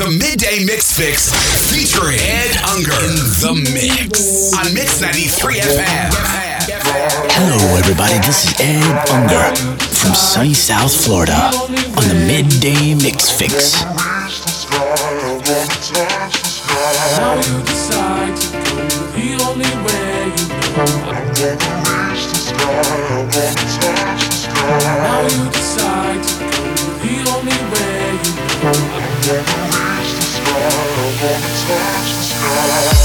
The Midday Mix Fix featuring Ed Unger in the mix on Mix 93 FM. Hello, everybody. This is Ed Unger from sunny South Florida on the Midday Mix Fix. Now you decide to go the only way you know touch the sky.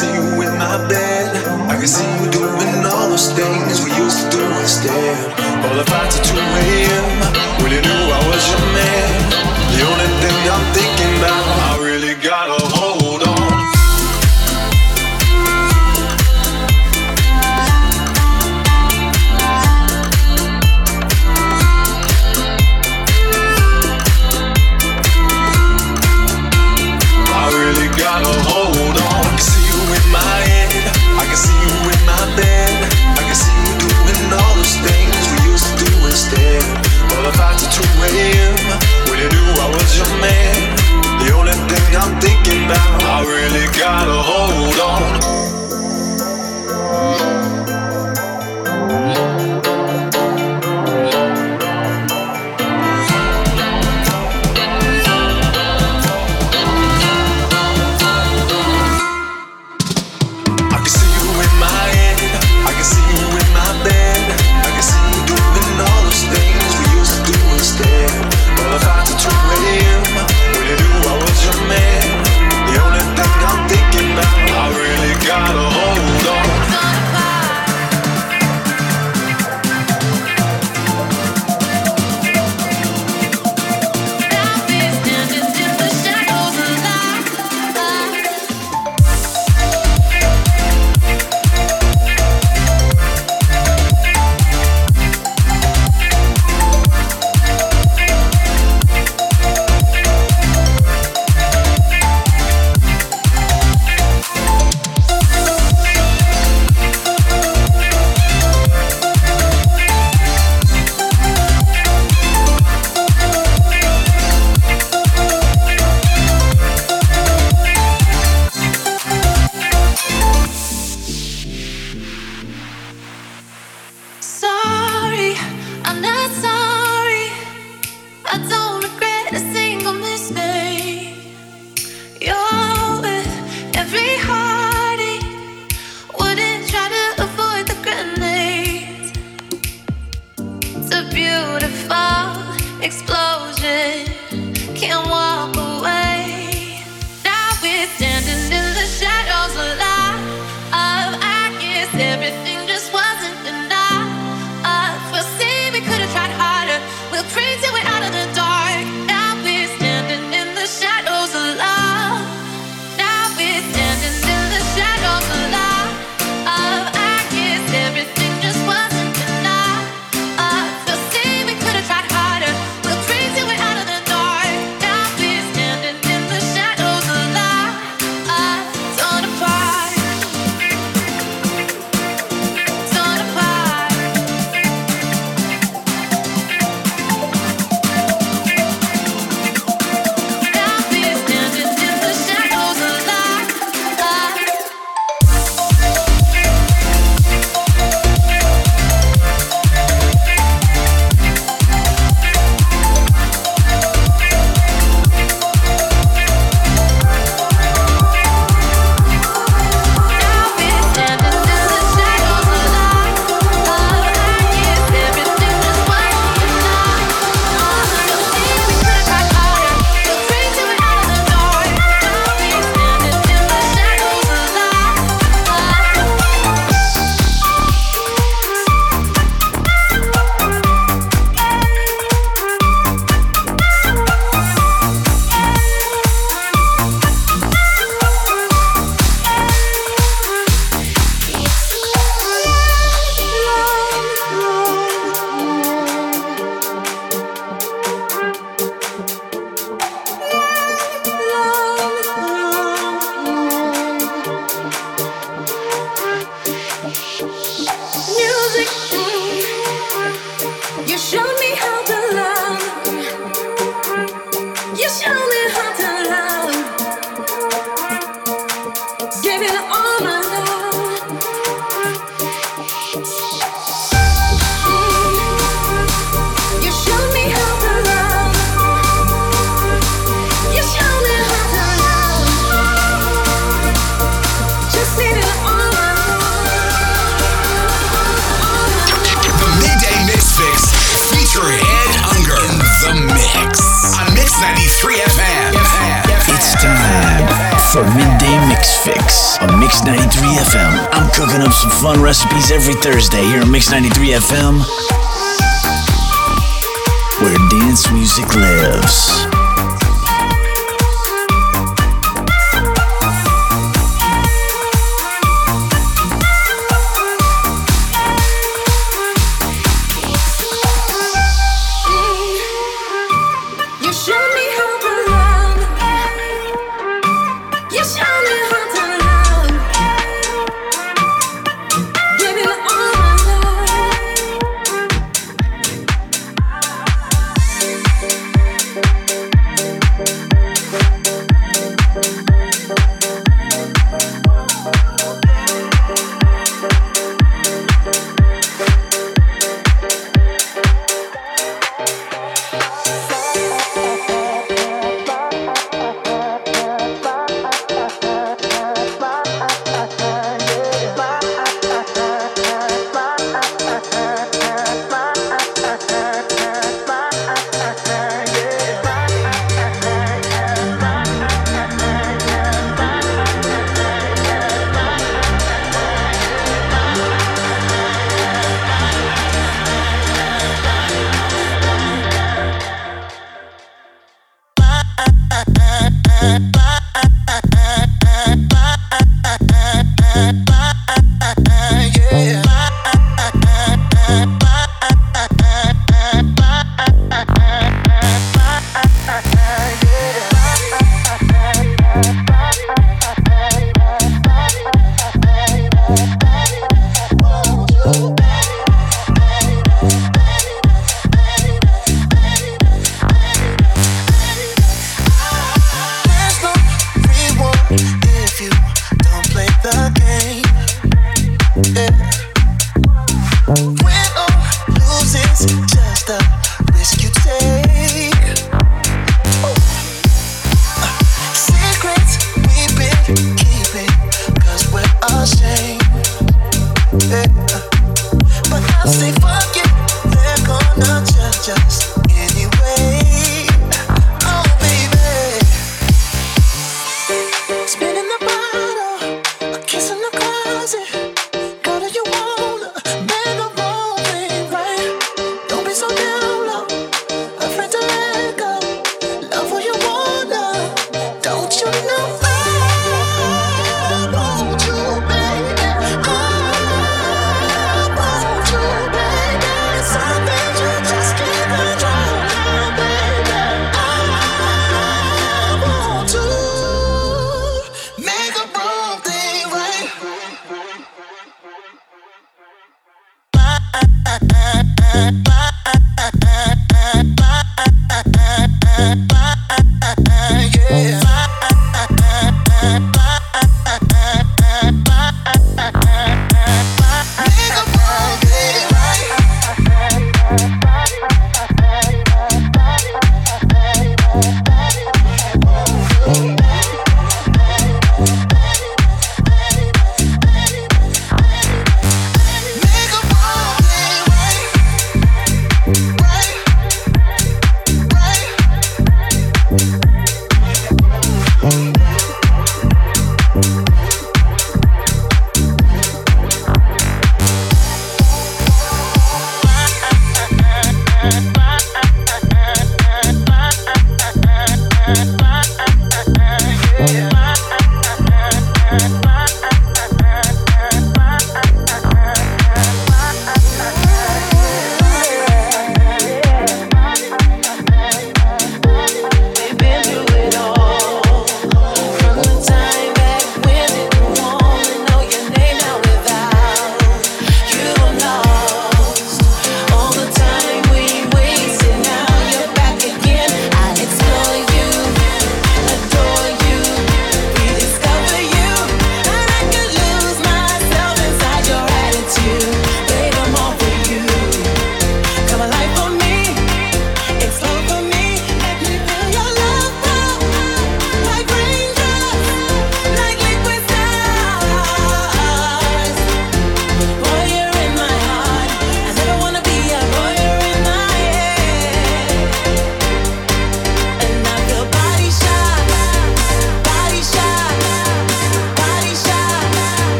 see you in my bed. I can see you doing all those things we used to do instead. All the fights at 2 a.m. when you knew I was your man. The only thing I'm thinking about. every Thursday here on Mix 93 FM, where dance music lives.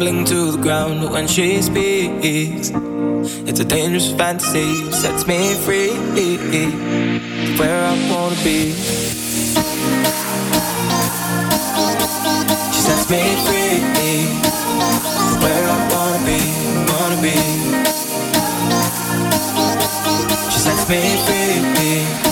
to the ground when she speaks. It's a dangerous fantasy, sets me free. Where I wanna be. She sets me free. Where I wanna be, wanna be. She sets me free.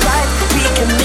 right, we can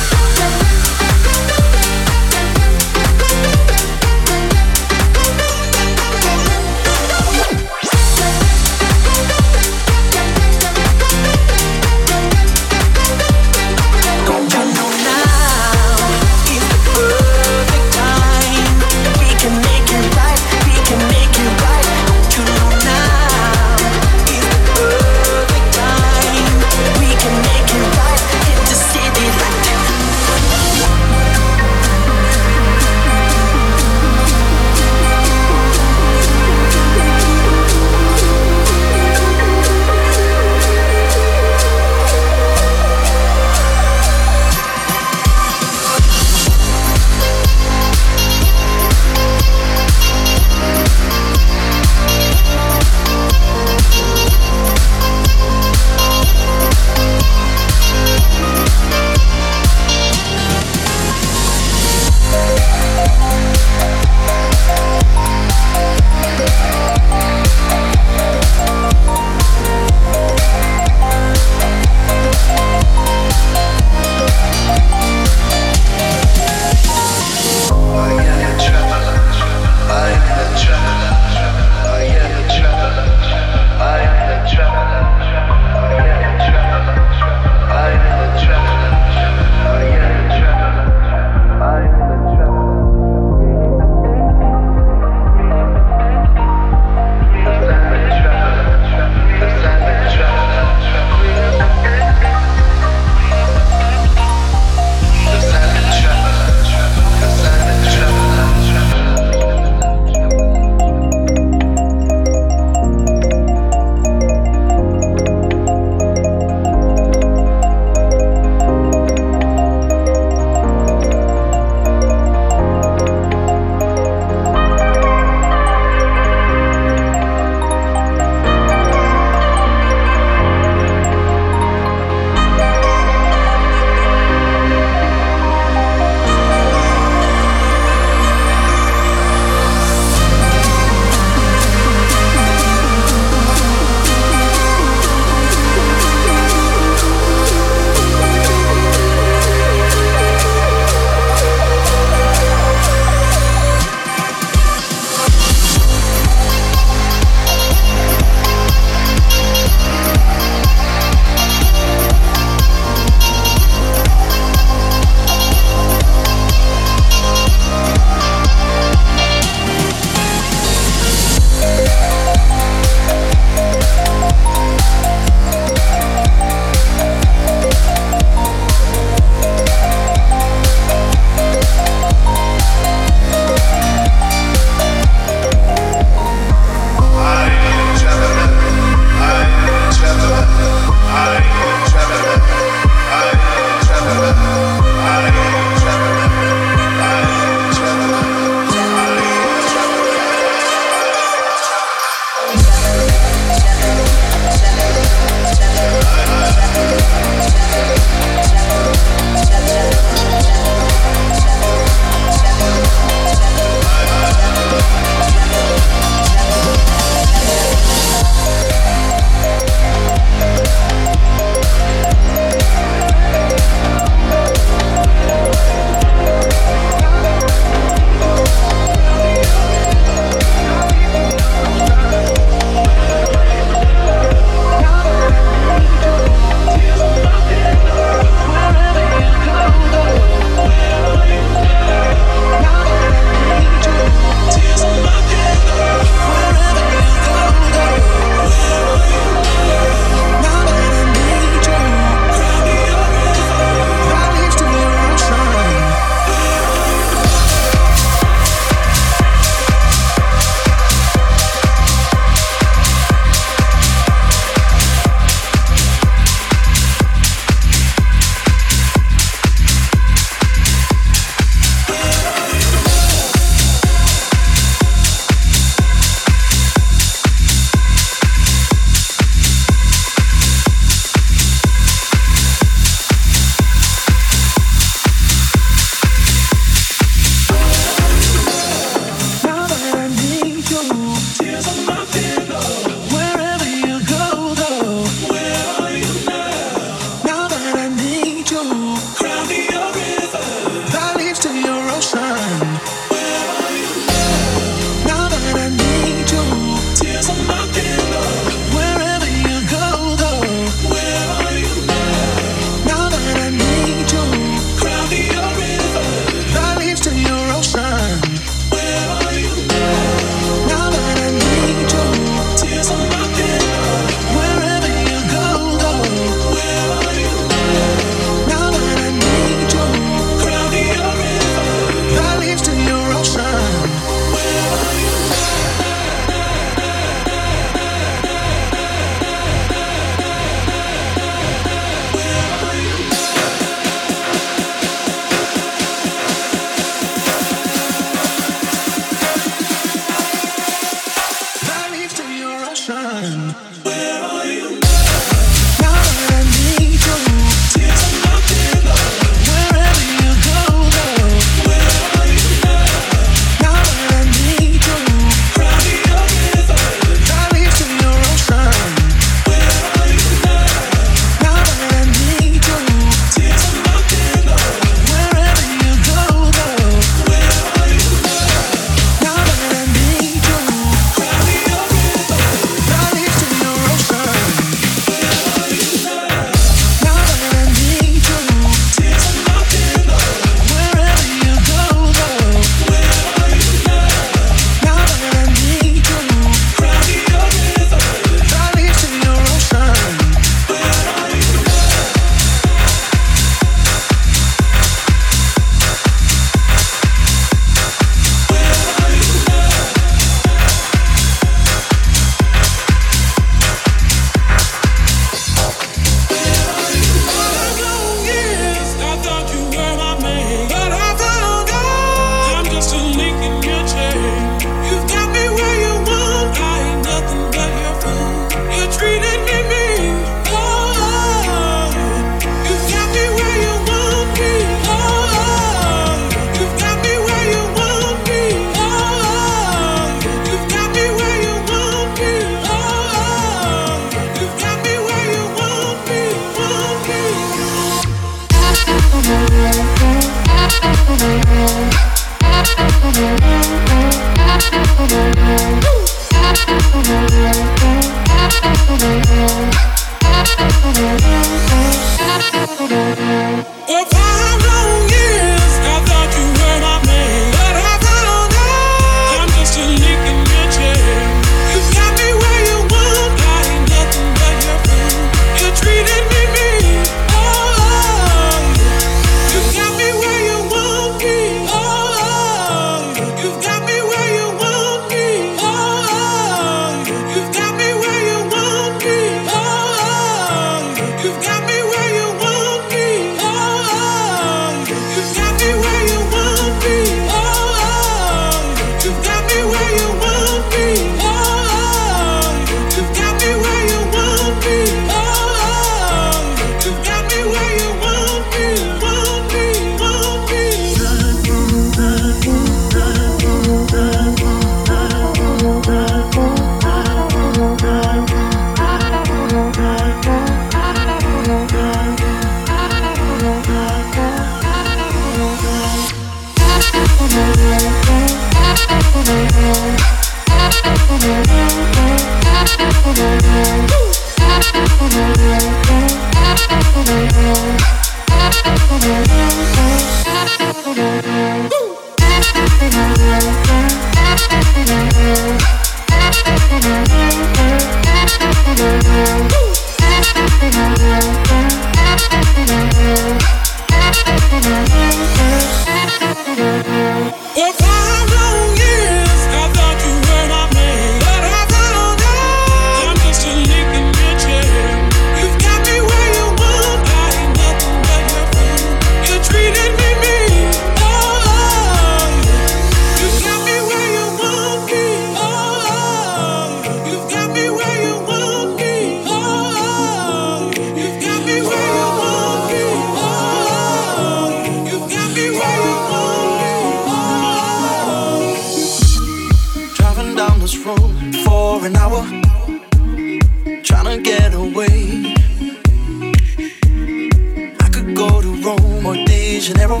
Janeiro,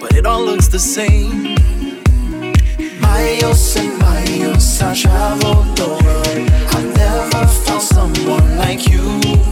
but it all looks the same. Miles and miles I traveled the world. I never found someone like you.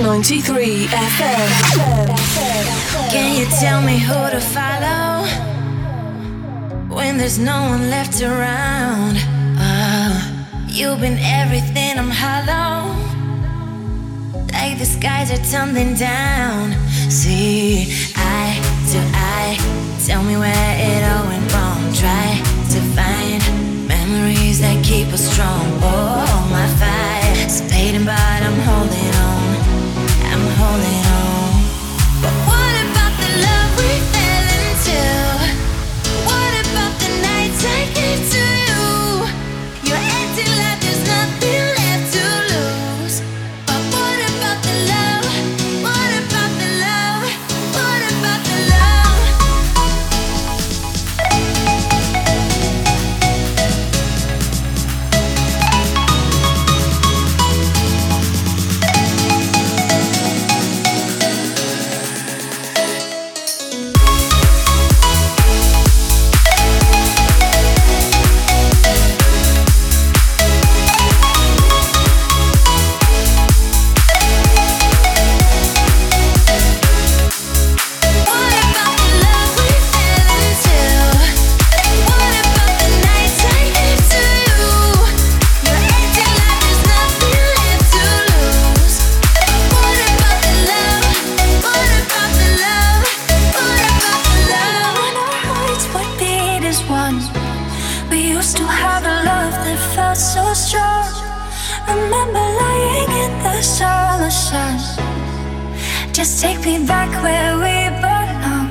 On 93 FM. Can you tell me who to follow when there's no one left around? Oh, you've been everything, I'm hollow. Like the skies are tumbling down. See, eye to eye, tell me where it all went wrong. Try to find memories that keep us strong. Oh, my fire's fading, but I'm holding holding on. Sun. Just take me back where we belong.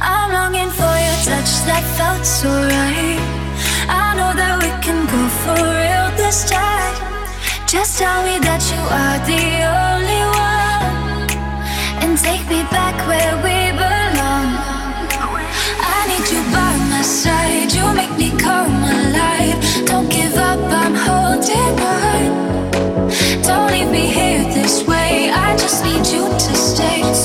I'm longing for your touch that felt so right. I know that we can go for real this time. Just tell me that you are the only one. And take me back where we belong. I need you by my side. You make me come alive. Don't give up, to stay.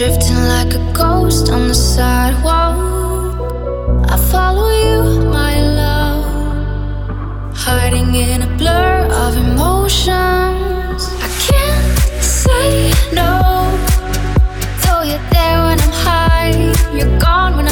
Drifting like a ghost on the sidewalk. I follow you, my love. Hiding in a blur of emotions. I can't say no. Though you're there when I'm high, you're gone when I.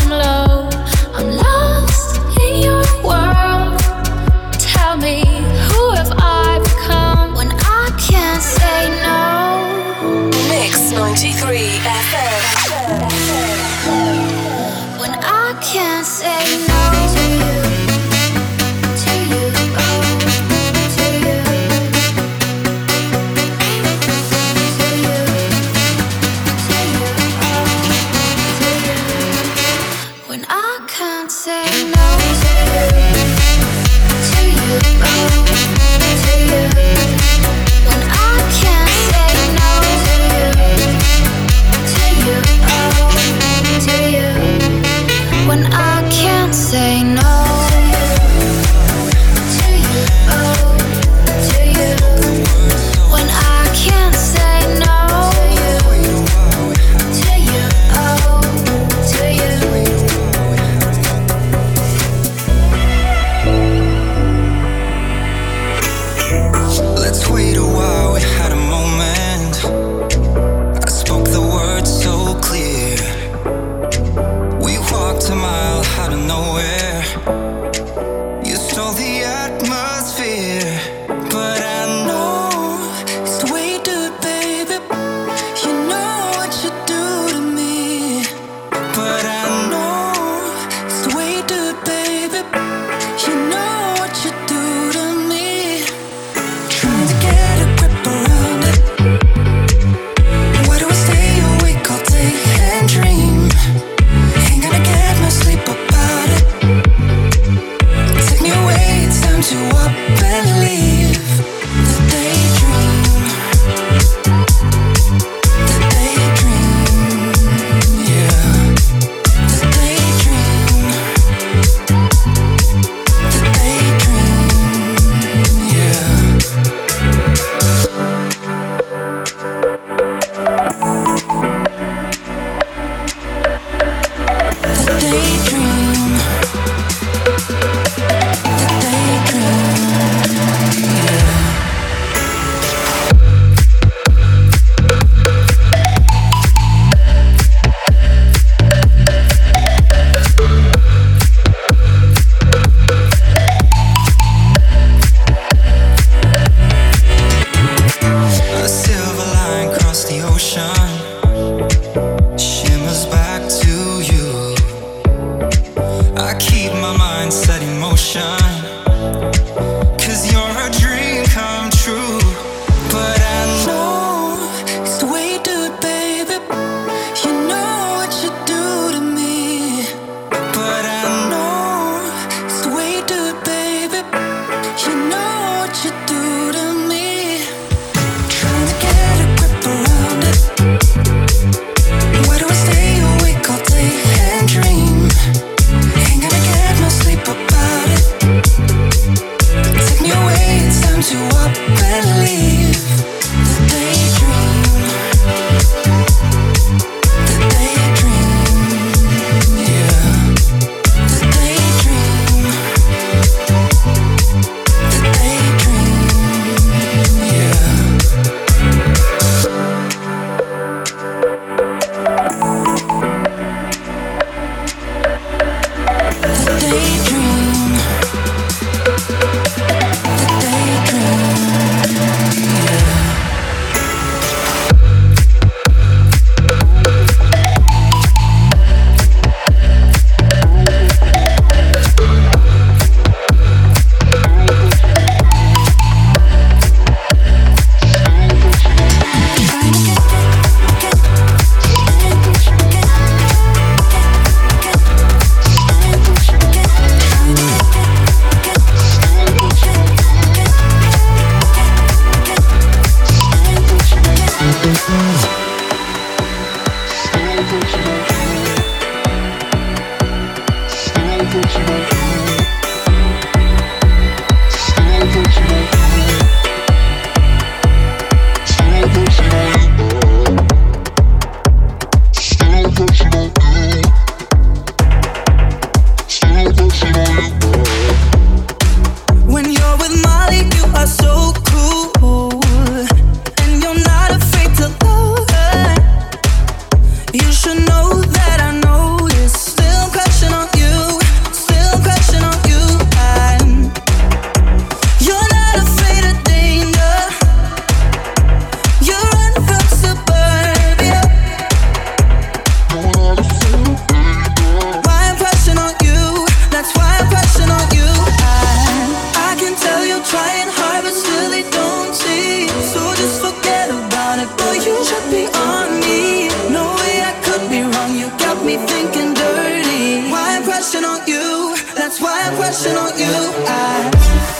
on you. That's why I'm crushing on you. I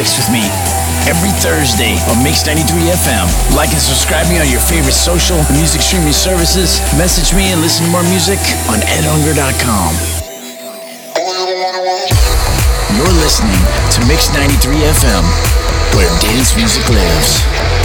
mix with me every Thursday on Mix 93 FM. Like and subscribe me on your favorite social music streaming services. Message me and listen to more music on edhunger.com. You're listening to Mix 93 FM, where dance music lives.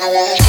love.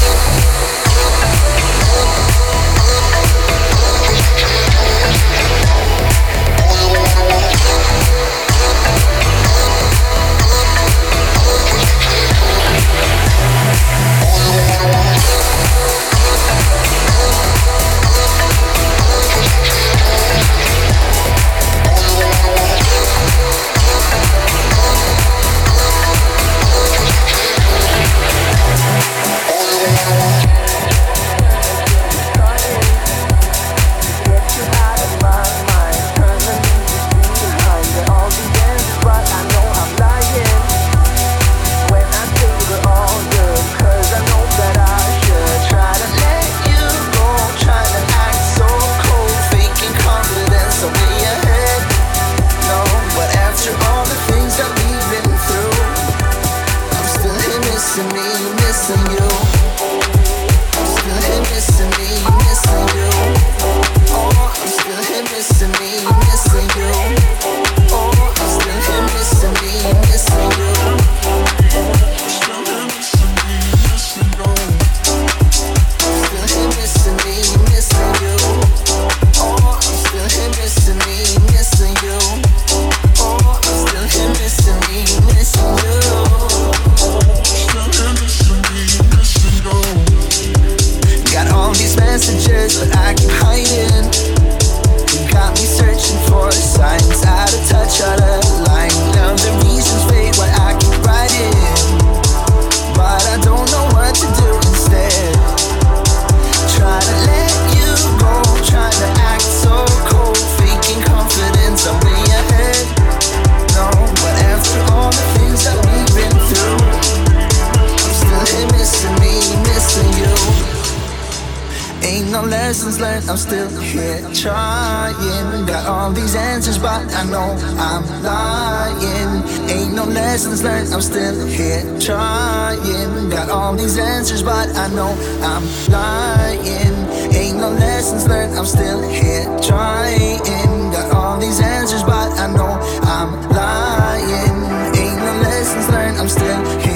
lessons learned, I'm still here trying. Got all these answers, but I know I'm lying. Ain't no lessons learned, I'm still here trying. Got all these answers, but I know I'm lying. Ain't no lessons learned, I'm still here trying. Got all these answers, but I know I'm lying. Ain't no lessons learned, I'm still here.